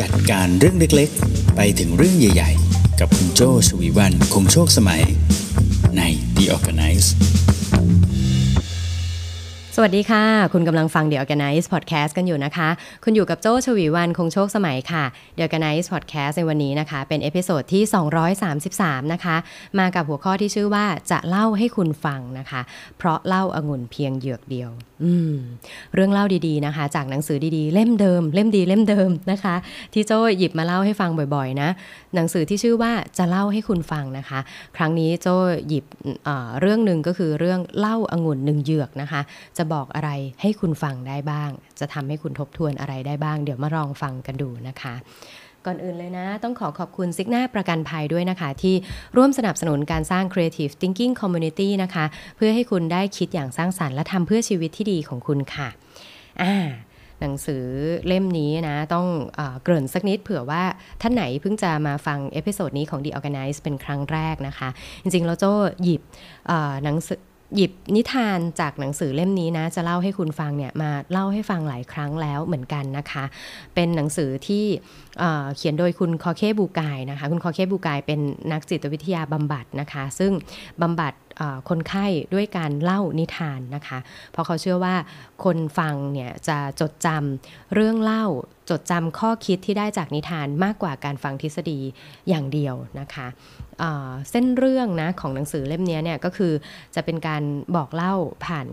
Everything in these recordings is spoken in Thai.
จัดการเรื่องเล็กๆ ไปถึงเรื่องใหญ่ๆ กับคุณโจชวีวันคงโชคสมัย ใน The Organize สวัสดีค่ะ คุณกำลังฟัง The Organice Podcast กันอยู่นะคะ คุณอยู่กับโจชวีวันคงโชคสมัยค่ะ The Organize Podcast ในวันนี้นะคะ เป็น episode ที่ 233 นะคะ มากับหัวข้อที่ชื่อว่าจะเล่าให้คุณฟังนะคะ เพราะเหล้าองุ่นเพียงเหยือกเดียว อืมเรื่องเล่าดีๆนะคะ จากหนังสือดีๆ เล่มเดิม เล่มดีเล่มเดิมนะคะ ที่โจ้หยิบมาเล่าให้ฟังบ่อยๆ นะ หนังสือที่ชื่อว่าจะเล่าให้คุณฟังนะคะ ครั้งนี้โจ้หยิบเเรื่องหนึ่งก็คือเรื่องเล่าอางุ่นหนึ่งเหยือกนะคะ จะบอกอะไรให้คุณฟังได้บ้าง จะทำให้คุณทบทวนอะไรได้บ้าง เดี๋ยวมาลองฟังกันดูนะคะ ก่อนอื่นเลยนะ ต้องขอขอบคุณซิกหน้าประกันภัยด้วยนะคะ ที่ร่วมสนับสนุนการสร้าง Creative Thinking Community นะคะ เพื่อให้คุณได้คิดอย่างสร้างสรรค์และทำเพื่อชีวิตที่ดีของคุณค่ะอ่าหนังสือเล่มนี้นะ ต้องเอ่อเกริ่นสักนิดเผื่อว่าท่านไหนเพิ่งจะมาฟังเอพิโซดนี้ของ The Organize เป็นครั้งแรกนะคะ จริงๆ แล้วโจ้หยิบหนังสือ หยิบนิทานจากหนังสือเล่มนี้นะ จะเล่าให้คุณฟังเนี่ยมาเล่าให้ฟังหลายครั้งแล้วเหมือนกันนะคะ เป็นหนังสือที่เขียนโดยคุณฆอร์เฆ บูกายนะคะ คุณฆอร์เฆ บูกายเป็นนักจิตวิทยาบำบัดนะคะ ซึ่งบำบัดคนไข้ด้วยการเล่านิทานนะคะ เพราะเขาเชื่อว่าคนฟังเนี่ยจะจดจำเรื่องเล่าจดจำข้อคิดที่ได้จากนิทานมากกว่าการฟังทฤษฎีอย่างเดียวนะคะ เส้นเรื่องนะของหนังสือเล่มนี้เนี่ยก็คือจะเป็นการบอกเล่าผ่าน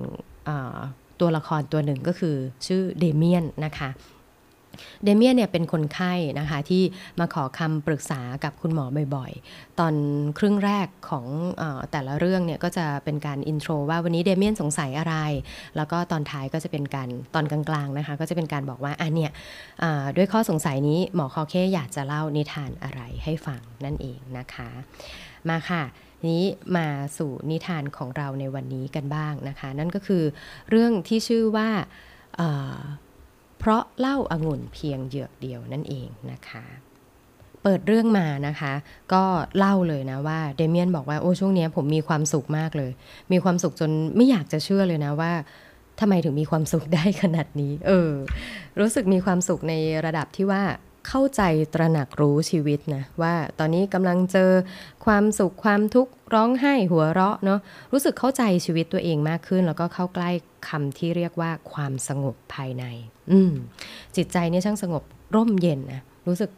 ตัวละครตัวหนึ่งก็คือชื่อเดเมียนนะคะ เดเมียนเนี่ยเป็นคนไข้นะคะที่มาขอคำปรึกษากับคุณหมอบ่อยๆ ตอนครึ่งแรกของอแต่ละเรื่องเนี่ยก็จะเป็นการอินโทรว่าวันนี้เดเมียนสงสัยอะไร แล้วก็ตอนท้ายก็จะเป็นการตอนกลางๆนะคะก็จะเป็นการบอกว่าอะเนี่ยด้วยข้อสงสัยนี้หมอคอเคอยากจะเล่านิทานอะไรให้ฟังนั่นเองนะคะ มาค่ะนี้มาสู่นิทานของเราในวันนี้กันบ้างนะคะ นั่นก็คือเรื่องที่ชื่อว่า เพราะเล่าอางุ่นเพียงเหยือกเดียวนั่นเองนะคะ เปิดเรื่องมานะคะ ก็เล่าเลยนะว่าเดเมียนบอกว่าโอ้ช่วงนี้ผมมีความสุขมากเลย มีความสุขจนไม่อยากจะเชื่อเลยนะว่าทำไมถึงมีความสุขได้ขนาดนี้ เออ รู้สึกมีความสุขในระดับที่ว่า เข้าใจตระหนักรู้ชีวิตนะว่าตอนนี้กำลังเจอความสุขความทุกข์ร้องไห้หัวเราะเนาะรู้สึกเข้าใจชีวิตตัวเองมากขึ้น แล้วก็เข้าใกล้คำที่เรียกว่าความสงบภายใน อืมจิตใจเนี่ยช่างสงบร่มเย็นนะรู้สึก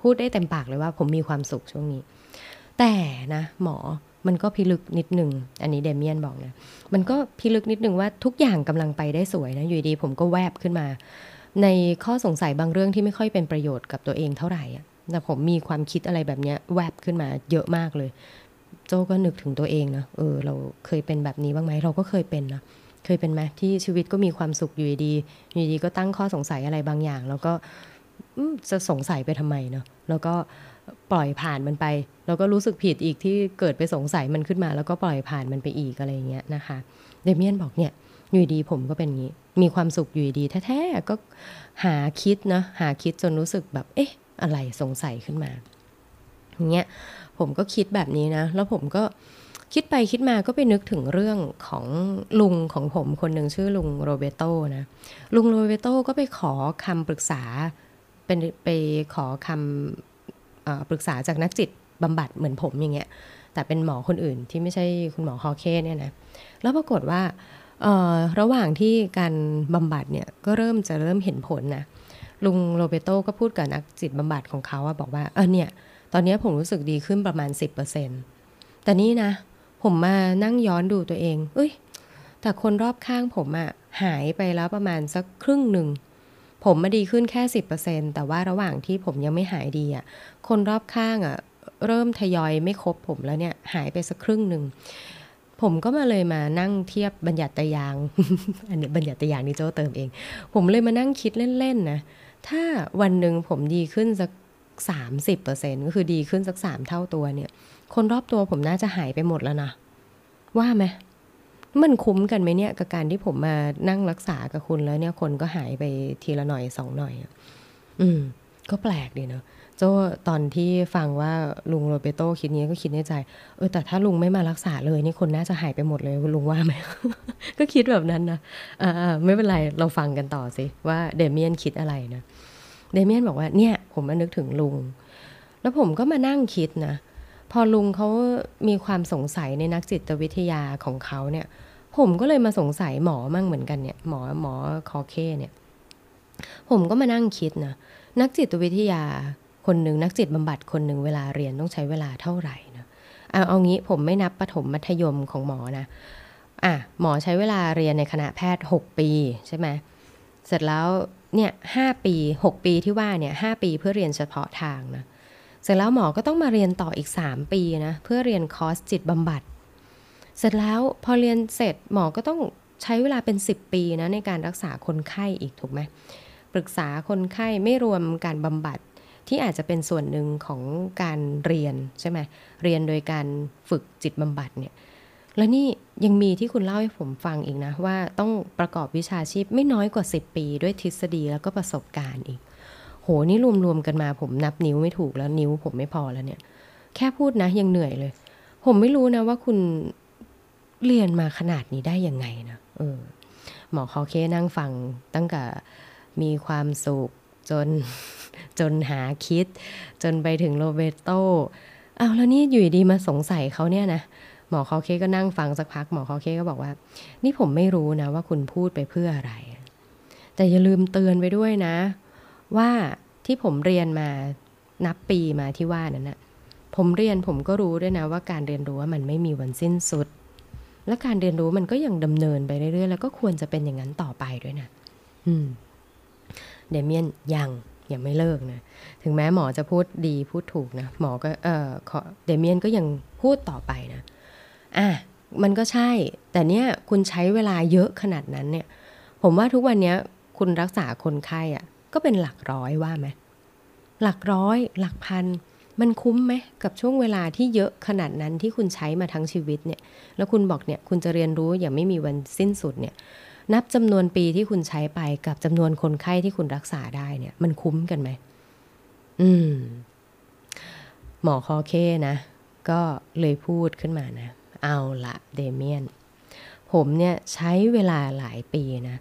พูดได้เต็มปากเลยว่าผมมีความสุขช่วงนี้ แต่นะหมอมันก็พิลึกนิดหนึ่ง อันนี้เดเมียนบอกนะ มันก็พิลึกนิดหนึ่งว่าทุกอย่างกำลังไปได้สวยนะ อยู่ดีผมก็แวบขึ้นมา ในข้อสงสัยบางเรื่องที่ไม่ค่อยเป็นประโยชน์กับตัวเองเท่าไหร่อะแต่ผมมีความคิดอะไรแบบนี้แวบขึ้นมาเยอะมากเลย โจก็นึกถึงตัวเองนะเออ เราเคยเป็นแบบนี้บ้างไหมเราก็เคยเป็นนะเคยเป็นไหมที่ชีวิตก็มีความสุขอยู่ดีอยู่ดีก็ตั้งข้อสงสัยอะไรบางอย่าง แล้วก็จะสงสัยไปทำไมเนาะแล้วก็ปล่อยผ่านมันไป แล้วก็รู้สึกผิดอีกที่เกิดไปสงสัยมันขึ้นมา แล้วก็ปล่อยผ่านมันไปอีกอะไรเงี้ยนะคะ เดเมียนบอกเนี่ย อยู่ดีผมก็เป็นอย่างนี้ มีความสุขอยู่ดีแท้ๆก็หาคิดนะหาคิดจนรู้สึกแบบเอ๊ะ อะไรสงสัยขึ้นมาอย่างเงี้ยผมก็คิดแบบนี้นะ แล้วผมก็คิดไปคิดมาก็ไปนึกถึงเรื่องของลุงของผมคนหนึ่งชื่อลุงโรเบโตนะลุงโรเบโตก็ไปขอคำปรึกษาเป็นไปขอคำอปรึกษาจากนักจิตบำบัดเหมือนผมอย่างเงี้ยแต่เป็นหมอคนอื่นที่ไม่ใช่คุณหมอคอเคเนี่ยนะแล้วปรากฏว่า ระหว่างที่การบำบัดเนี่ยก็เริ่มจะเริ่มเห็นผลนะลุงโรเบโตก็พูดกับนักจิตบำบัดของเขาว่าบอกว่าเออเนี่ยตอนนี้ผมรู้สึกดีขึ้นประมาณ 10%แต่นี่นะ ผมมานั่งย้อนดูตัวเอง เอ้ย แต่คนรอบข้างผมอะหายไปแล้วประมาณสักครึ่งหนึ่ง ผมมาดีขึ้นแค่ 10%แต่ว่าระหว่างที่ผมยังไม่หายดีอะคนรอบข้างอะเริ่มทยอยไม่ครบผมแล้วเนี่ยหายไปสักครึ่งหนึ่ง ผมก็มาเลยมานั่งเทียบบัญญัติยาง อันนี้บัญญัติยางนี่โจ้เติมเอง ผมเลยมานั่งคิดเล่นๆนะ ถ้าวันหนึ่งผมดีขึ้นสักสามสิบเปอร์เซ็นก็คือดีขึ้นสักสามเท่าตัวเนี่ย คนรอบตัวผมน่าจะหายไปหมดแล้วนะ ว่าไหมมันคุ้มกันไหมเนี่ยกับการที่ผมมานั่งรักษากับคุณแล้วเนี่ยคนก็หายไปทีละหน่อยสองหน่อยอะอืม ก็แปลกดีเนาะ โจตอนที่ฟังว่าลุงโรเบโตคิดนี้ก็คิดในใจ เออแต่ถ้าลุงไม่มารักษาเลยนี่คนน่าจะหายไปหมดเลยลุงว่าไหม ก็คิดแบบนั้นนะอ่าไม่เป็นไรเราฟังกันต่อสิว่าเดเมียนคิดอะไรนะเดเมียนบอกว่าเนี่ย ผมมานึกถึงลุง แล้วผมก็มานั่งคิดนะ พอลุงเขามีความสงสัยในนักจิตวิทยาของเขาเนี่ย ผมก็เลยมาสงสัยหมอมั่งเหมือนกันเนี่ย หมอหมอคอเคเนี่ย ผมก็มานั่งคิดนะนักจิตวิทยา คนหนึ่งนักจิตบำบัดคนหนึ่งเวลาเรียนต้องใช้เวลาเท่าไหร่นะเอาเอางี้ผมไม่นับประถมมัธยมของหมอนะอะหมอใช้เวลาเรียนในคณะแพทย์ 6 ปีใช่ไหมเสร็จแล้วเนี่ยห้าปี 6 ปีที่ว่าเนี่ยหปีเพื่อเรียนเฉพาะทางนะเสร็จแล้วหมอก็ต้องมาเรียนต่ออีก 3 ปีนะเพื่อเรียนคอร์สจิตบำบัด เสร็จแล้วพอเรียนเสร็จหมอก็ต้องใช้เวลาเป็น 10 ปีนะในการรักษาคนไข้อีกถูกไหมปรึกษาคนไข้ไม่รวมการบำบัด ที่อาจจะเป็นส่วนหนึ่งของการเรียนใช่ไหมเรียนโดยการฝึกจิตบำบัดเนี่ยแล้วนี่ยังมีที่คุณเล่าให้ผมฟังอีกนะ ว่าต้องประกอบวิชาชีพไม่น้อยกว่า 10 ปีด้วยทฤษฎีแล้วก็ประสบการณ์อีก โหนี่รวมๆกันมาผมนับนิ้วไม่ถูกแล้วนิ้วผมไม่พอแล้วเนี่ย แค่พูดนะยังเหนื่อยเลย ผมไม่รู้นะว่าคุณเรียนมาขนาดนี้ได้ยังไงนะเออหมอคอเคนั่งฟังตั้งแต่มีความสุข จนจนหาคิด จนไปถึงโรเบโตเอาแล้วนี่อยู่ดีมาสงสัยเขาเนี่ยนะหมอคอเคก็นั่งฟังสักพักหมอคอเคก็บอกว่า นี่ผมไม่รู้นะว่าคุณพูดไปเพื่ออะไร แต่อย่าลืมเตือนไปด้วยนะ ว่าที่ผมเรียนมานับปีมาที่ว่านั้นนะผมเรียนผมก็รู้ด้วยนะว่าการเรียนรู้ว่ามันไม่มีวันสิ้นสุด และการเรียนรู้มันก็ยังดำเนินไปเรื่อยๆแล้วก็ควรจะเป็นอย่างนั้นต่อไปด้วยนะ อืม เดเมียนยังยังไม่เลิกนะ ถึงแม้หมอจะพูดดีพูดถูกนะ หมอก็เออเดเมียนก็ยังพูดต่อไปนะ อะ มันก็ใช่ แต่เนี้ยคุณใช้เวลาเยอะขนาดนั้นเนี่ย ผมว่าทุกวันนี้คุณรักษาคนไข้อะ่ะ ก็เป็นหลักร้อยว่าไหม หลักร้อย หลักพัน มันคุ้มไหมกับช่วงเวลาที่เยอะขนาดนั้นที่คุณใช้มาทั้งชีวิตเนี่ย แล้วคุณบอกเนี่ย คุณจะเรียนรู้อย่างไม่มีวันสิ้นสุดเนี่ย นับจำนวนปีที่คุณใช้ไปกับจำนวนคนไข้ที่คุณรักษาได้เนี่ย มันคุ้มกันไหม อืม หมอคอเคนะ ก็เลยพูดขึ้นมานะ เอาละเดเมียน ผมเนี่ยใช้เวลาหลายปีนะ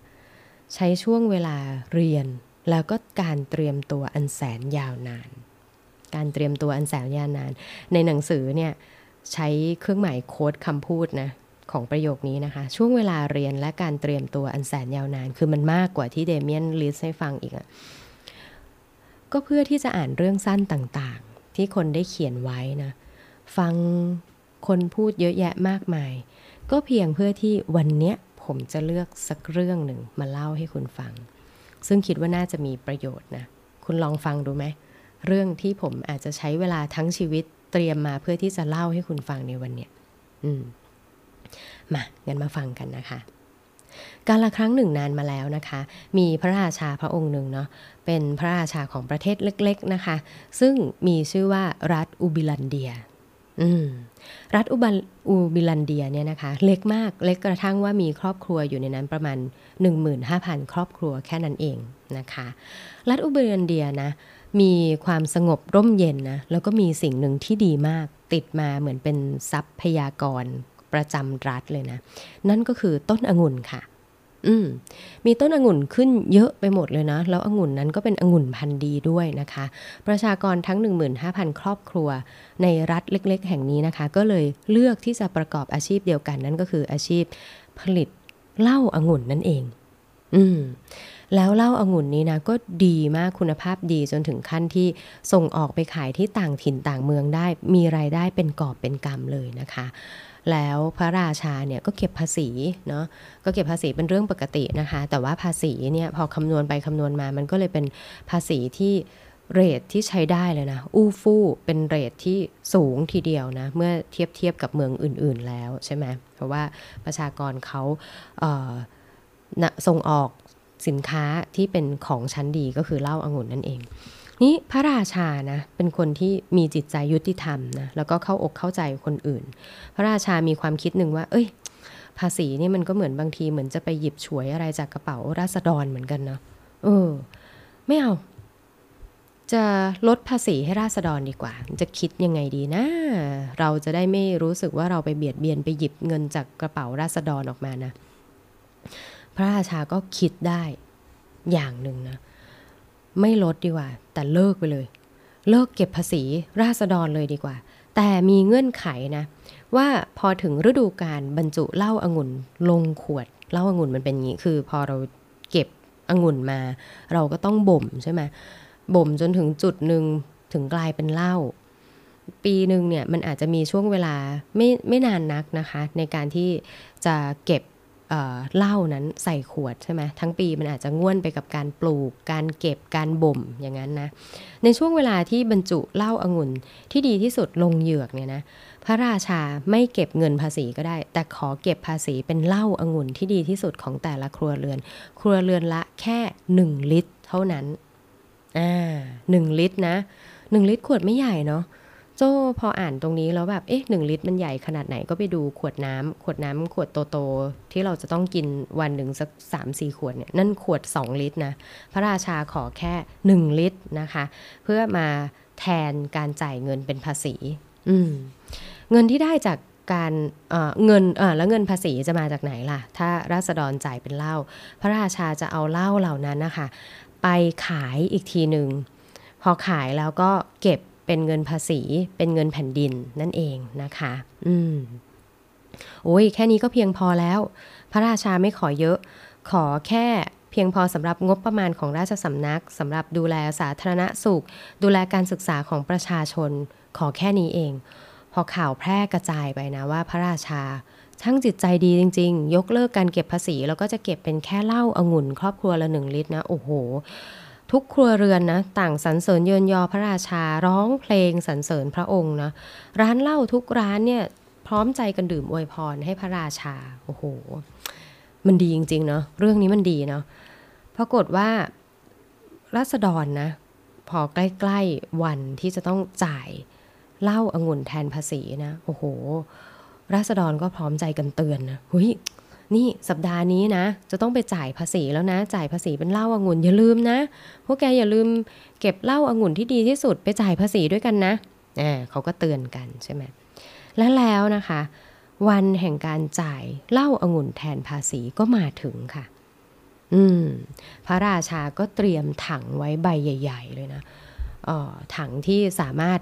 ใช้ช่วงเวลาเรียน แล้วก็การเตรียมตัวอันแสนยาวนาน การเตรียมตัวอันแสนยาวนาน ในหนังสือเนี่ย ใช้เครื่องหมายโค้ดคำพูดนะ ของประโยคนี้นะคะ ช่วงเวลาเรียนและการเตรียมตัวอันแสนยาวนาน คือมันมากกว่าที่เดเมียนลิสให้ฟังอีกอะก็เพื่อที่จะอ่านเรื่องสั้นต่างๆ ที่คนได้เขียนไว้นะ ฟังคนพูดเยอะแยะมากมาย ก็เพียงเพื่อที่วันเนี้ยผมจะเลือกสักเรื่องหนึ่งมาเล่าให้คุณฟัง ซึ่งคิดว่าน่าจะมีประโยชน์นะ คุณลองฟังดูไหม เรื่องที่ผมอาจจะใช้เวลาทั้งชีวิตเตรียมมาเพื่อที่จะเล่าให้คุณฟังในวันเนี้ยอืม มางั้นมาฟังกันนะคะการละครั้งหนึ่งนานมาแล้วนะคะ มีพระราชาพระองค์หนึ่งเนาะ เป็นพระราชาของประเทศเล็กๆนะคะ ซึ่งมีชื่อว่ารัฐอุบิลันเดียอืมรัฐอุบันอูบิลันเดียเนี่ยนะคะ เล็กมาก เล็กกระทั่งว่ามีครอบครัวอยู่ในนั้นประมาณ 15,000 ครอบครัวแค่นั้นเองนะคะ รัฐอุบิลันเดียนะ มีความสงบร่มเย็นนะ แล้วก็มีสิ่งหนึ่งที่ดีมาก ติดมาเหมือนเป็นทรัพยากร ประจำรัฐเลยนะ นั่นก็คือต้นองุ่นค่ะ อืมมีต้นองุ่นขึ้นเยอะไปหมดเลยนะ แล้วองุ่นนั้นก็เป็นองุ่นพันธุ์ดีด้วยนะคะ ประชากรทั้ง 15,000 ครอบครัว ในรัฐเล็ก ๆ แห่งนี้นะคะ ก็เลยเลือกที่จะประกอบอาชีพเดียวกันนั่นก็คืออาชีพผลิตเหล้าองุ่นนั่นเอง อืมแล้วเหล้าอางุ่นนี้นะก็ดีมากคุณภาพดีจนถึงขั้นที่ส่งออกไปขายที่ต่างถิ่นต่างเมืองได้ มีรายได้เป็นกอบเป็นกำเลยนะคะ แล้วพระราชาเนี่ยก็เก็บภาษีเนาะก็เก็บภาษีเป็นเรื่องปกตินะคะ แต่ว่าภาษีเนี่ยพอคำนวณไปคำนวณมามันก็เลยเป็นภาษีที่เรทที่ใช้ได้เลยนะ อู้ฟู่เป็นเรทที่สูงทีเดียวนะ เมื่อเทียบเทียบกับเมืองอื่น ๆ แล้วใช่ไหมเพราะว่าประชากรเขาเส่งออกสินค้าที่เป็นของชั้นดีก็คือเหล้าอางุ่นนั่นเอง นี่พระราชานะเป็นคนที่มีจิตใจยุติธรรมนะแล้วก็เข้าอกเข้าใจคนอื่น พระราชามีความคิดหนึ่งว่า เอ้ย ภาษีนี่มันก็เหมือนบางทีเหมือนจะไปหยิบฉวยอะไรจากกระเป๋าราษฎรเหมือนกันเนาะเออ ไม่เอา จะลดภาษีให้ราษฎรดีกว่า จะคิดยังไงดีนะ เราจะได้ไม่รู้สึกว่าเราไปเบียดเบียนไปหยิบเงินจากกระเป๋าราษฎรออกมานะ พระราชาก็คิดได้อย่างหนึ่งนะ ไม่ลดดีกว่า แต่เลิกไปเลย เลิกเก็บภาษีราษฎรเลยดีกว่า แต่มีเงื่อนไขนะ ว่าพอถึงฤดูการบรรจุเหล้าอางุ่นลงขวดเหล้าอางุ่นมันเป็นอย่างนี้ คือ พอเราเก็บองุ่นมา เราก็ต้องบ่มใช่ไหมบ่มจนถึงจุดหนึ่งถึงกลายเป็นเหล้าปีหนึ่งเนี่ยมันอาจจะมีช่วงเวลาไม่ไม่นานนักนะคะ ในการที่จะเก็บ เหล้านั้นใส่ขวดใช่ไหมทั้งปีมันอาจจะง่วนไปกับการปลูก การเก็บการบ่มอย่างนั้นนะในช่วงเวลาที่บรรจุเหล้าอางุ่นที่ดีที่สุดลงเหยือกเนี่ยนะพระราชาไม่เก็บเงินภาษีก็ได้ แต่ขอเก็บภาษีเป็นเหล้าอางุ่นที่ดีที่สุดของแต่ละครัวเรือน ครัวเรือนละแค่ 1 ลิตร เท่านั้นอ่าหนึ่งลิตรนะหนึ่งลิตรขวดไม่ใหญ่เนาะ โจ้พออ่านตรงนี้แล้วแบบเอ๊ะหนึ่งลิตรมันใหญ่ขนาดไหนก็ไปดูขวดน้ำขวดน้ำขวดโตๆที่เราจะต้องกินวันหนึ่งสักสามสี่ขวดเนี่ยนั่นขวดสองลิตรนะพระราชาขอแค่หนึ่งลิตรนะคะ เพื่อมาแทนการจ่ายเงินเป็นภาษีอืมเงินที่ได้จากการเเงินแล้วเงินภาษีจะมาจากไหนล่ะ ถ้าราษฎรจ่ายเป็นเหล้าพระราชาจะเอาเหล้าเหล่านั้นนะคะ ไปขายอีกทีหนึ่งพอขายแล้วก็เก็บ เป็นเงินภาษี เป็นเงินแผ่นดินนั่นเองนะคะ อืมโอ้ยแค่นี้ก็เพียงพอแล้ว พระราชาไม่ขอเยอะ ขอแค่เพียงพอสำหรับงบประมาณของราชสำนักสำหรับดูแลสาธารณสุข ดูแลการศึกษาของประชาชน ขอแค่นี้เอง พอข่าวแพร่กระจายไปนะว่าพระราชาช่างจิตใจดีจริง ๆ ยกเลิกการเก็บภาษี แล้วก็จะเก็บเป็นแค่เหล้าอางุ่นครอบครัวละหนึ่งลิตรนะ โอ้โห ทุกครัวเรือนนะต่างสรรเสริญเยินยอพระราชาร้องเพลงสรรเสริญพระองค์นะร้านเหล้าทุกร้านเนี่ยพร้อมใจกันดื่มอวยพรให้พระราชาโอ้โหมันดีจริงๆเนาะเรื่องนี้มันดีเนาะปรากฏว่ารัษฎรนะพอใกล้ๆวันที่จะต้องจ่ายเหล้าอางุ่นแทนภาษีนะโอ้โหรัษฎรก็พร้อมใจกันเตือนนะเฮ้ย นี่สัปดาห์นี้นะ จะต้องไปจ่ายภาษีแล้วนะ จ่ายภาษีเป็นเหล้าอางุ่นอย่าลืมนะพวกแกอย่าลืมเก็บเหล้าอางุ่นที่ดีที่สุดไปจ่ายภาษีด้วยกันนะอ่าเขาก็เตือนกันใช่ไหมและแล้วนะคะ วันแห่งการจ่ายเหล้าอางุ่นแทนภาษีก็มาถึงค่ะ อืม พระราชาก็เตรียมถังไว้ใบใหญ่ ๆ เลยนะออถังที่สามารถ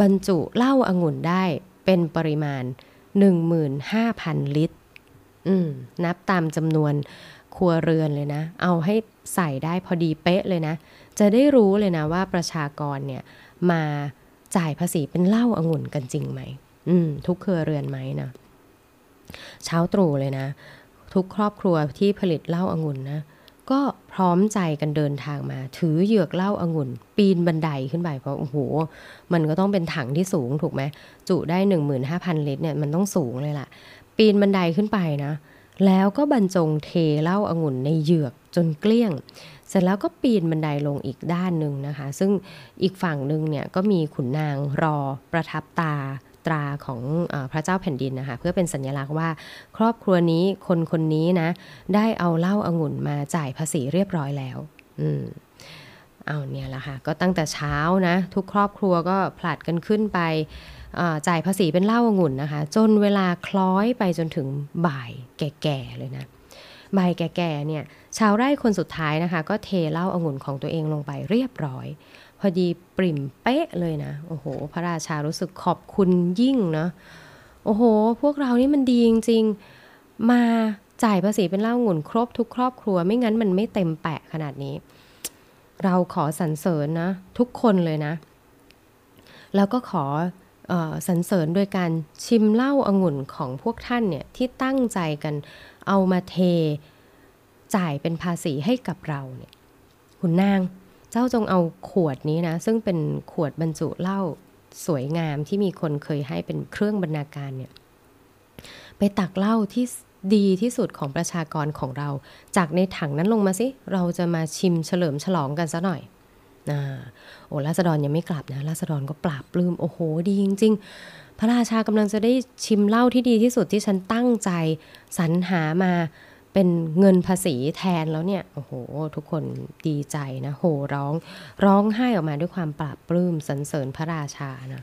บรรจุเหล้าอางุ่นได้เป็นปริมาณ 15,000 ลิตร นับตามจำนวนครัวเรือนเลยนะ เอาให้ใส่ได้พอดีเป๊ะเลยนะ จะได้รู้เลยนะว่าประชากรเนี่ยมาจ่ายภาษีเป็นเหล้าอางุ่นกันจริงไหมทุกครัวเรือนไหมนะ เช้าตรู่เลยนะ ทุกครอบครัวที่ผลิตเหล้าอางุ่นนะ ก็พร้อมใจกันเดินทางมา ถือเหยือกเหล้าอางุ่น ปีนบันไดขึ้นไปเพราะโอ้โห มันก็ต้องเป็นถังที่สูงถูกไหมจุได้ 15,000 ลิตรเนี่ยมันต้องสูงเลยล่ะ ปีนบันไดขึ้นไปนะ แล้วก็บรรจงเทเหล้าอางุ่นในเหยือกจนเกลี้ยง เสร็จแล้วก็ปีนบันไดลงอีกด้านหนึ่งนะคะ ซึ่งอีกฝั่งหนึ่งเนี่ยก็มีขุนนางรอประทับตาตราของอพระเจ้าแผ่นดินนะคะ เพื่อเป็นสัญลักษณ์ว่า ครอบครัวนี้คนคนนี้นะ ได้เอาเหล้าอางุ่นมาจ่ายภาษีเรียบร้อยแล้ว อืมเอาเนี่ยแหละค่ะ ก็ตั้งแต่เช้านะ ทุกครอบครัวก็ผลัดกันขึ้นไป จ่ายภาษีเป็นเหล้าองุ่นนะคะ จนเวลาคล้อยไปจนถึงบ่ายแก่ๆเลยนะบ่ายแก่ๆเนี่ยชาวไร่คนสุดท้ายนะคะ ก็เทเหล้าองุ่นของตัวเองลงไปเรียบร้อย พอดีปริ่มเป๊ะเลยนะ โอ้โห พระราชารู้สึกขอบคุณยิ่งเนาะโอ้โห พวกเรานี่มันดีจริงๆ มาจ่ายภาษีเป็นเหล้าองุ่นครบทุกครอบครัวไม่งั้นมันไม่เต็มแปะขนาดนี้ เราขอสรรเสริญนะ ทุกคนเลยนะ แล้วก็ขอ สรรเสริญโดยการชิมเหล้าอางุ่นของพวกท่านเนี่ยที่ตั้งใจกันเอามาเทจ่ายเป็นภาษีให้กับเราเนี่ยคุณนางเจ้าจงเอาขวดนี้นะ ซึ่งเป็นขวดบรรจุเหล้าสวยงามที่มีคนเคยให้เป็นเครื่องบรรณาการเนี่ยไปตักเหล้าที่ดีที่สุดของประชากรของเรา จากในถังนั้นลงมาสิ เราจะมาชิมเฉลิมฉลองกันซะหน่อย นะโอ้ราษฎรยังไม่กลับนะราษฎรก็ปราบปลื้มโอ้โหดีจริง ๆ พระราชากำลังจะได้ชิมเหล้าที่ดีที่สุดที่ฉันตั้งใจสรรหามาเป็นเงินภาษีแทนแล้วเนี่ย โอ้โห ทุกคนดีใจนะโหร้องร้องไห้ออกมาด้วยความปราบปลื้มสรรเสริญพระราชานะ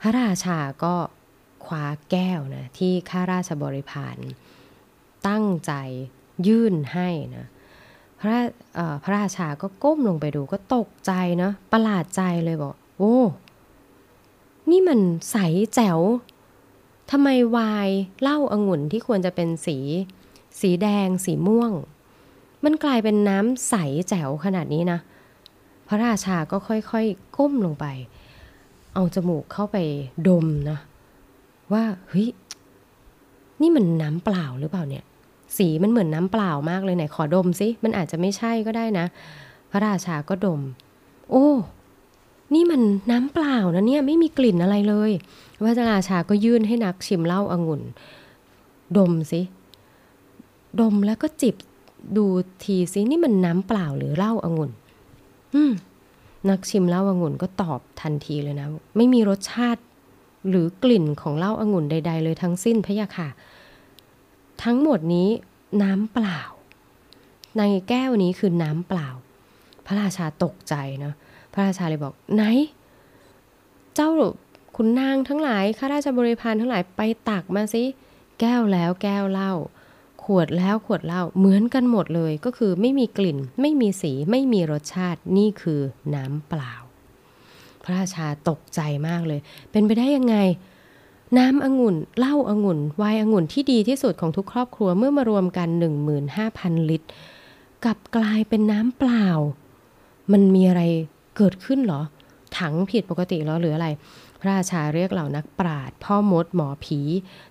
พระราชาก็คว้าแก้วนะที่ข้าราชบริพารตั้งใจยื่นให้นะ พระพระราชาก็ก้มลงไปดูก็ตกใจเนาะประหลาดใจเลยบอกโอ้ นี่มันใสแจ๋วทำไมวายเหล้าอางุ่นที่ควรจะเป็นสี สีแดง สีม่วง มันกลายเป็นน้ำใสแจ๋วขนาดนี้นะ พระราชาก็ค่อยๆ ก้มลงไป เอาจมูกเข้าไปดมนะ ว่าเฮ้ยนี่มันน้ำเปล่าหรือเปล่าเนี่ย สีมันเหมือนน้ำเปล่ามากเลยไหนขอดมสิมันอาจจะไม่ใช่ก็ได้นะ พระราชาก็ดม โอ้ นี่มันน้ำเปล่านะเนี่ยไม่มีกลิ่นอะไรเลย พระราชาก็ยื่นให้นักชิมเหล้าอางุ่น ดมสิ ดมแล้วก็จิบดูทีสินี่มันน้ำเปล่าหรือเหล้าอางุ่น อืมนักชิมเหล้าอางุ่นก็ตอบทันทีเลยนะ ไม่มีรสชาติหรือกลิ่นของเหล้าอางุ่นใด ๆ เลยทั้งสิ้นพะยะค่ะ ทั้งหมดนี้น้ำเปล่า ในแก้วนี้คือน้ำเปล่า พระราชาตกใจนะพระราชาเลยบอกไหน เจ้าคุณนางทั้งหลายข้าราชบริพารทั้งหลายไปตักมาสิแก้วแล้วแก้วเหล้าขวดแล้วขวดเหล้าเหมือนกันหมดเลยก็คือไม่มีกลิ่น ไม่มีสีไม่มีรสชาตินี่คือน้ำเปล่า พระราชาตกใจมากเลย เป็นไปได้ยังไง น้ำองุ่นเหล้าองุ่นไวน์องุ่นที่ดีที่สุดของทุกครอบครัวเมื่อมารวมกัน 15,000 ลิตรกลับกลายเป็นน้ำเปล่า มันมีอะไรเกิดขึ้นหรอ ถังผิดปกติหรอหรืออะไร พระราชาเรียกเหล่านักปราดพ่อมดหมอผี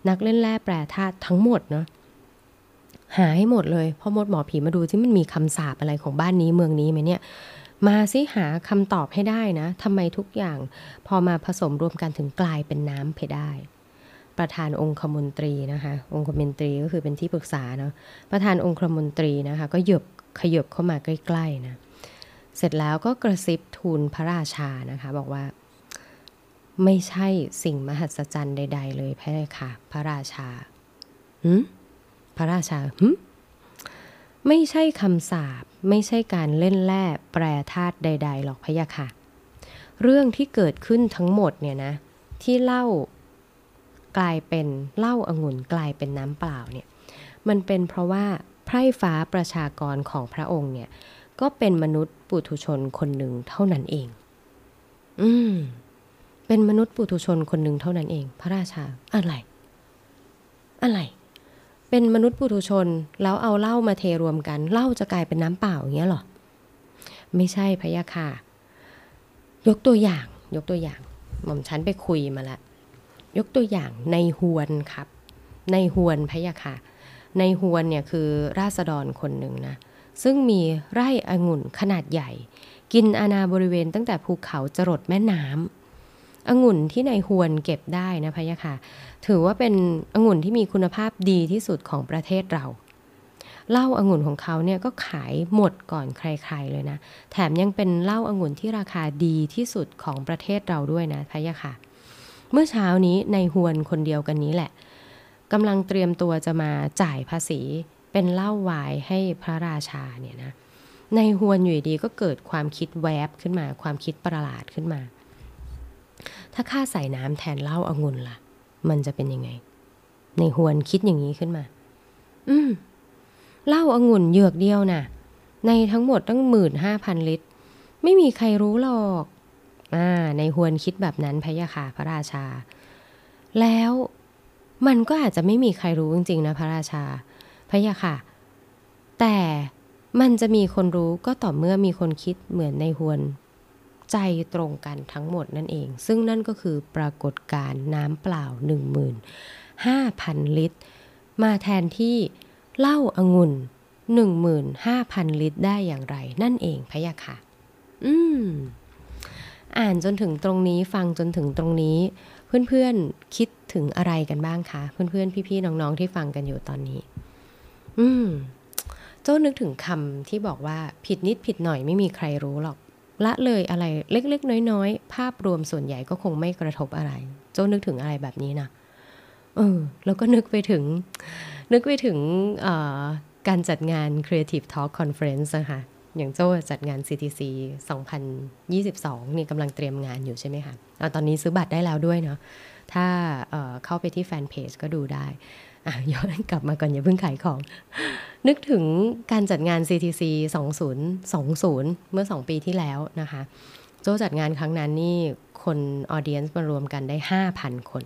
นักเล่นแร่แปรธาตุทั้งหมดเนาะหายหมดเลยพ่อมดหมอผีมาดูที่มันมีคำสาปอะไรของบ้านนี้เมืองนี้ไหมเนี่ย มาซิหาคำตอบให้ได้นะทำไมทุกอย่างพอมาผสมรวมกันถึงกลายเป็นน้ำไปได้ ประธานองคมนตรีนะคะองคมนตรีก็คือเป็นที่ปรึกษาเนาะประธานองคมนตรีนะคะก็หยบขยบเข้ามาใกล้ๆนะเสร็จแล้วก็กระซิบทูลพระราชานะคะบอกว่าไม่ใช่สิ่งมหัศจรรย์ใด ๆ เลยพระค่ะ พระราชา หืมพระราชาหืม ไม่ใช่คำสาปไม่ใช่การเล่นแร่แปรธาตุใด ๆ หรอกพะยะค่ะ เรื่องที่เกิดขึ้นทั้งหมดเนี่ยนะ ที่เล่ากลายเป็นเล่าอางุ่นกลายเป็นน้ำเปล่าเนี่ยมันเป็นเพราะว่าไพร่ฟ้าประชากรของพระองค์เนี่ย ก็เป็นมนุษย์ปุถุชนคนหนึ่งเท่านั้นเอง อืม เป็นมนุษย์ปุถุชนคนหนึ่งเท่านั้นเอง พระราชาอะไร อะไร เป็นมนุษย์ปุถุชน แล้วเอาเหล้ามาเทรวมกันเหล้าจะกลายเป็นน้ำเปล่าอย่างเงี้ยหรอ ไม่ใช่พะยะค่ะ ยกตัวอย่าง ยกตัวอย่าง หม่อมฉันไปคุยมาละ ยกตัวอย่างในฮวนครับ ในฮวนพะยะค่ะ ในฮวนเนี่ยคือราษฎรคนหนึ่งนะ ซึ่งมีไร่องุ่นขนาดใหญ่ กินอาณาบริเวณตั้งแต่ภูเขาจรดแม่น้ำ องุ่นที่ในฮวนเก็บได้นะพะยะค่ะ ถือว่าเป็นองุ่นที่มีคุณภาพดีที่สุดของประเทศเราเหล้าอางุ่นของเขาเนี่ยก็ขายหมดก่อนใคร ๆเลยนะ แถมยังเป็นเหล้าอางุ่นที่ราคาดีที่สุดของประเทศเราด้วยนะพะยะค่ะ เมื่อเช้านี้ในฮวนคนเดียวกันนี้แหละกำลังเตรียมตัวจะมาจ่ายภาษีเป็นเหล้าวายให้พระราชาเนี่ยนะในฮวนอยู่ดีก็เกิดความคิดแวบขึ้นมา ความคิดประหลาดขึ้นมา ถ้าข้าใส่น้ำแทนเหล้าอางุ่นล่ะ มันจะเป็นยังไง ในหวนคิดอย่างนี้ขึ้นมา อืมเหล้าอางุ่นเหยือกเดียวนะ่ะ ในทั้งหมดตั้งหมื่นห้าพันลิตร ไม่มีใครรู้หรอก อ่า ในหวนคิดแบบนั้นพะยะค่ะพระราชา แล้วมันก็อาจจะไม่มีใครรู้จริงๆนะพระราชาพะยะค่ะ แต่มันจะมีคนรู้ก็ต่อเมื่อมีคนคิดเหมือนในหวน ใจตรงกันทั้งหมดนั่นเอง ซึ่งนั่นก็คือปรากฏการน้ำเปล่า 15,000 ลิตร มาแทนที่เหล้าอางุ่น 15,000 ลิตรได้อย่างไร นั่นเองพะยะค่ะ อืม อ่านจนถึงตรงนี้ฟังจนถึงตรงนี้ เพื่อนๆคิดถึงอะไรกันบ้างคะเพื่อนๆพี่ๆน้องๆที่ฟังกันอยู่ตอนนี้ อืม โจ้นึกถึงคำที่บอกว่าผิดนิดผิดหน่อยไม่มีใครรู้หรอก ละเลยอะไรเล็กๆ น้อยๆ ภาพรวมส่วนใหญ่ก็คงไม่กระทบอะไร โจ้นึกถึงอะไรแบบนี้นะเออแล้วก็นึกไปถึง นึกไปถึงการจัดงาน Creative Talk Conference นะคะอย่างโจ้จัดงาน CTC 2022 นี่กำลังเตรียมงานอยู่ใช่ไหมคะตอนนี้ซื้อบัตรได้แล้วด้วยเนาะถ้าเเข้าไปที่แฟนเพจก็ดูได้ ย้อนกลับมาก่อนอย่าเพิ่งขายของ นึกถึงการจัดงาน CTC 2020 เมื่อ 2 ปีที่แล้วนะคะ โจจัดงานครั้งนั้นนี่คนออเดียนส์มารวมกันได้ 5,000 คน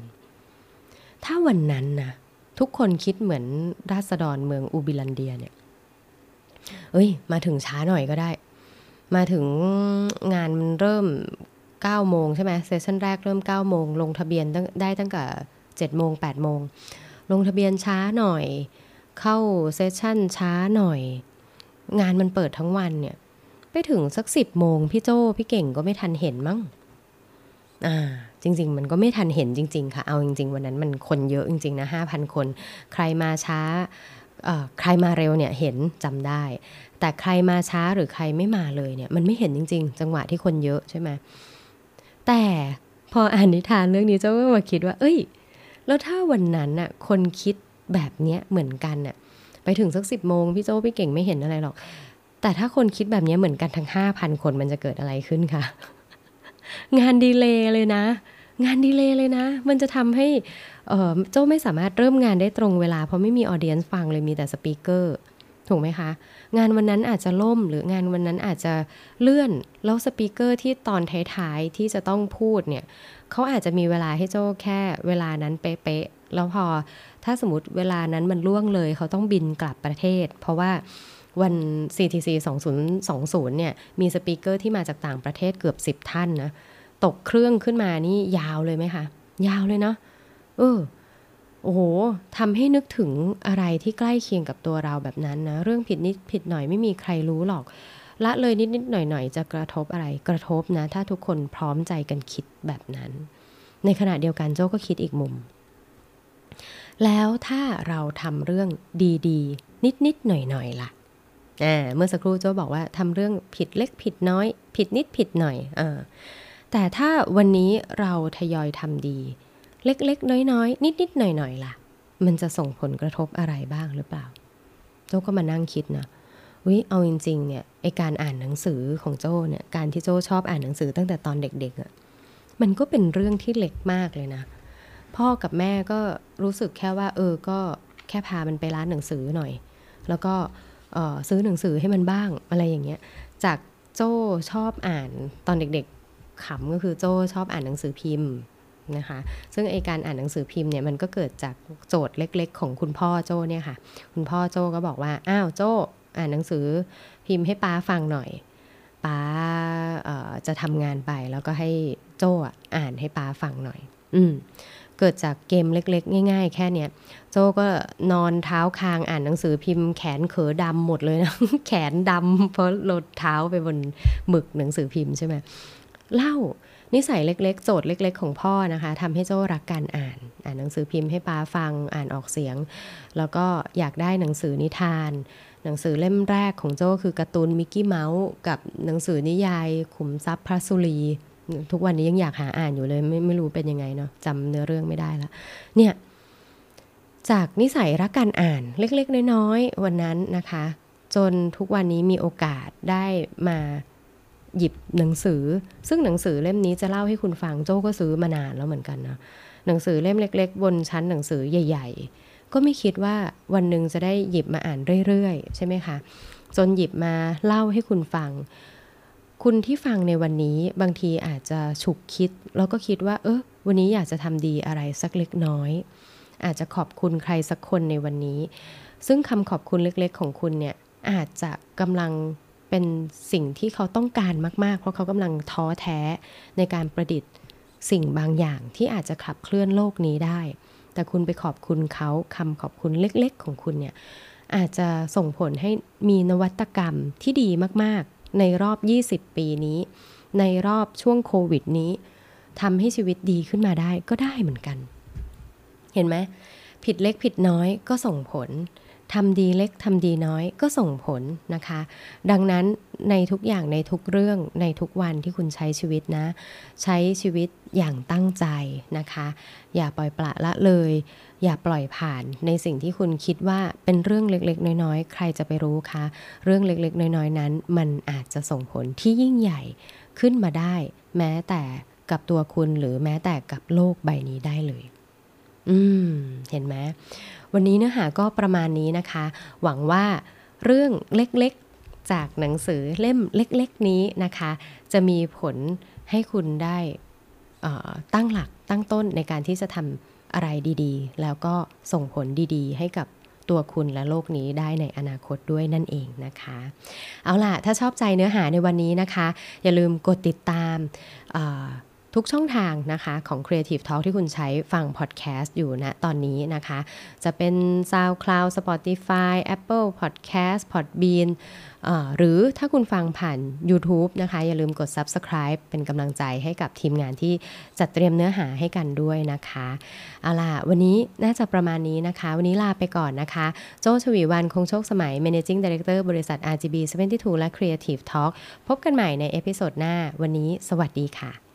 ถ้าวันนั้นนะทุกคนคิดเหมือนราษฎรเมืองอูบิลันเดียเนี่ย เอ้ย มาถึงช้าหน่อยก็ได้ มาถึงงานมันเริ่ม 9 โมงใช่ไหมเซสชั่นแรกเริ่ม 9 โมง ลงทะเบียนได้ตั้งแต่7โมง 8 โมง ลงทะเบียนช้าหน่อย เข้าเซสชั่นช้าหน่อย งานมันเปิดทั้งวันเนี่ย ไปถึงสัก10โมงพี่โจ้พี่เก่งก็ไม่ทันเห็นมั้งอ่าจริง ๆ มันก็ไม่ทันเห็นจริง ๆ ค่ะ เอาจริง ๆ วันนั้นมันคนเยอะจริง ๆ นะ5,000คน ใครมาช้าใครมาเร็วเนี่ยเห็นจำได้ แต่ใครมาช้าหรือใครไม่มาเลยเนี่ย มันไม่เห็นจริง ๆ จังหวะที่คนเยอะใช่ไหมแต่พออ่านนิทานเรื่องนี้โจ้ก็มาคิดว่า เอ้ย แล้วถ้าวันนั้นน่ะคนคิดแบบเนี้ยเหมือนกันน่ะไปถึงสักสิบโมงพี่โจ้พี่เก่งไม่เห็นอะไรหรอก แต่ถ้าคนคิดแบบนี้เหมือนกันทั้งห้าพันคนมันจะเกิดอะไรขึ้นคะงาน delay เลยนะ งาน delay เลยนะ มันจะทำให้โจ้ไม่สามารถเริ่มงานได้ตรงเวลา เพราะไม่มี audience ฟังเลยมีแต่ speaker ถูกไหมคะ งานวันนั้นอาจจะล่มหรืองานวันนั้นอาจจะเลื่อน แล้วสปีกเกอร์ที่ตอนท้ายๆที่จะต้องพูดเนี่ยเขาอาจจะมีเวลาให้โจ้แค่เวลานั้นเป๊ะๆแล้วพอถ้าสมมติเวลานั้นมันล่วงเลย เขาต้องบินกลับประเทศ เพราะว่าวัน CTC 2020 เนี่ย มีสปีกเกอร์ที่มาจากต่างประเทศเกือบ 10 ท่านนะ ตกเครื่องขึ้นมานี่ยาวเลยไหมคะ ยาวเลยเนาะเออ อ้โหทำให้นึกถึงอะไรที่ใกล้เคียงกับตัวเราแบบนั้นนะ เรื่องผิดนิดผิดหน่อยไม่มีใครรู้หรอก ละเลยนิดนิดหน่อยหน่อยจะกระทบอะไร กระทบนะ ถ้าทุกคนพร้อมใจกันคิดแบบนั้น ในขณะเดียวกันโจ้ก็คิดอีกมุม แล้วถ้าเราทำเรื่องดีๆ นิดนิดหน่อยหน่อยล่ะเมื่อสักครู่โจ้บอกว่าทำเรื่องผิดเล็กผิดน้อย ผิดนิดผิดหน่อยอแต่ถ้าวันนี้เราทยอยทำดี เล็กๆ น้อยๆ นิดๆ หน่อยๆ ล่ะ มันจะส่งผลกระทบอะไรบ้างหรือเปล่าโจ้ก็มานั่งคิดนะวิเอาจริงๆเนี่ยไอการอ่านหนังสือของโจ้เนี่ยการที่โจ้ชอบอ่านหนังสือตั้งแต่ตอนเด็กๆอะ่ะมันก็เป็นเรื่องที่เล็กมากเลยนะ พ่อกับแม่ก็รู้สึกแค่ว่า เออก็แค่พามันไปร้านหนังสือหน่อย แล้วก็ซื้อหนังสือให้มันบ้างอะไรอย่างเงี้ยจากโจ้ชอบอ่านตอนเด็กๆขำก็คือโจ้ชอบอ่านหนังสือพิมพ์ นะคะ ซึ่งไอการอ่านหนังสือพิมพ์เนี่ยมันก็เกิดจากโจทย์เล็ก ๆ ของคุณพ่อโจ้เนี่ยค่ะ คุณพ่อโจ้ก็บอกว่า อ้าวโจ้อ่านหนังสือพิมพ์ให้ป้าฟังหน่อย ป้าจะทำงานไปแล้วก็ให้โจ้อ่านให้ป้าฟังหน่อย อืมเกิดจากเกมเล็กๆ ง่าย ๆ แค่เนี้ยโจก็นอนเท้าคางอ่านหนังสือพิมพ์แขนเขอดำหมดเลยนะ แขนดำเพราะลดเท้าไปบนหมึกหนังสือพิมพ์ใช่ไหมเล่า นิสัยเล็กๆ โจทย์เล็ก ๆ ของพ่อนะคะทำให้โจ้รักการอ่าน อ่านหนังสือพิมพ์ให้ป้าฟังอ่านออกเสียง แล้วก็อยากได้หนังสือนิทาน หนังสือเล่มแรกของโจ้คือการ์ตูนมิกกี้เมาส์กับหนังสือนิยายขุมทรัพย์พระสุรี ทุกวันนี้ยังอยากหาอ่านอยู่เลยไม่ไม่รู้เป็นยังไงเนาะจำเนื้อเรื่องไม่ได้ละเนี่ยจากนิสัยรักการอ่านเล็กๆ น้อยๆวันนั้นนะคะ จนทุกวันนี้มีโอกาสได้มา หยิบหนังสือ ซึ่งหนังสือเล่มนี้จะเล่าให้คุณฟังโจ้ก็ซื้อมานานแล้วเหมือนกันนะหนังสือเล่มเล็ก ๆ บนชั้นหนังสือใหญ่ ๆ ก็ไม่คิดว่าวันหนึ่งจะได้หยิบมาอ่านเรื่อยๆ ใช่ไหมคะ จนหยิบมาเล่าให้คุณฟัง คุณที่ฟังในวันนี้บางทีอาจจะฉุกคิด แล้วก็คิดว่า เออวันนี้อยากจะทำดีอะไรสักเล็กน้อย อาจจะขอบคุณใครสักคนในวันนี้ ซึ่งคำขอบคุณเล็กๆ ของคุณเนี่ยอาจจะกำลัง เป็นสิ่งที่เขาต้องการมาก ๆ เพราะเขากำลังท้อแท้ในการประดิษฐ์สิ่งบางอย่างที่อาจจะขับเคลื่อนโลกนี้ได้ แต่คุณไปขอบคุณเขาคำขอบคุณเล็ก ๆ ของคุณเนี่ยอาจจะส่งผลให้มีนวัตกรรมที่ดีมาก ๆ ในรอบ 20 ปีนี้ ในรอบช่วงโควิดนี้ทำให้ชีวิตดีขึ้นมาได้ก็ได้เหมือนกัน เห็นไหมผิดเล็กผิดน้อยก็ส่งผล ทำดีเล็กทำดีน้อยก็ส่งผลนะคะ ดังนั้นในทุกอย่างในทุกเรื่องในทุกวันที่คุณใช้ชีวิตนะ ใช้ชีวิตอย่างตั้งใจนะคะ อย่าปล่อยปละละเลย อย่าปล่อยผ่านในสิ่งที่คุณคิดว่าเป็นเรื่องเล็กๆ น้อยๆ ใครจะไปรู้คะ เรื่องเล็กๆ น้อยๆ นั้น มันอาจจะส่งผลที่ยิ่งใหญ่ขึ้นมาได้ แม้แต่กับตัวคุณหรือแม้แต่กับโลกใบนี้ได้เลย อืม เห็นไหมวันนี้เนื้อหาก็ประมาณนี้นะคะ หวังว่าเรื่องเล็กๆจากหนังสือเล่มเล็กๆนี้นะคะ จะมีผลให้คุณได้ตั้งหลักตั้งต้นในการที่จะทำอะไรดีๆ แล้วก็ส่งผลดีๆ ให้กับตัวคุณและโลกนี้ได้ในอนาคตด้วยนั่นเองนะคะ เอาล่ะ ถ้าชอบใจเนื้อหาในวันนี้นะคะ อย่าลืมกดติดตาม ทุกช่องทางนะคะของ Creative Talk ที่คุณใช้ฟังพอดแคสต์อยู่นะตอนนี้นะคะ จะเป็น SoundCloud Spotify Apple Podcast Podbean หรือถ้าคุณฟังผ่าน YouTube นะคะ อย่าลืมกด Subscribe เป็นกำลังใจให้กับทีมงานที่จัดเตรียมเนื้อหาให้กันด้วยนะคะเอาล่ะวันนี้น่าจะประมาณนี้นะคะ วันนี้ลาไปก่อนนะคะ โจ้ ฉวีวรรณ คงโชคสมัย Managing Director บริษัท RGB 72 และ Creative Talk พบกันใหม่ใน episode หน้า วันนี้สวัสดีค่ะ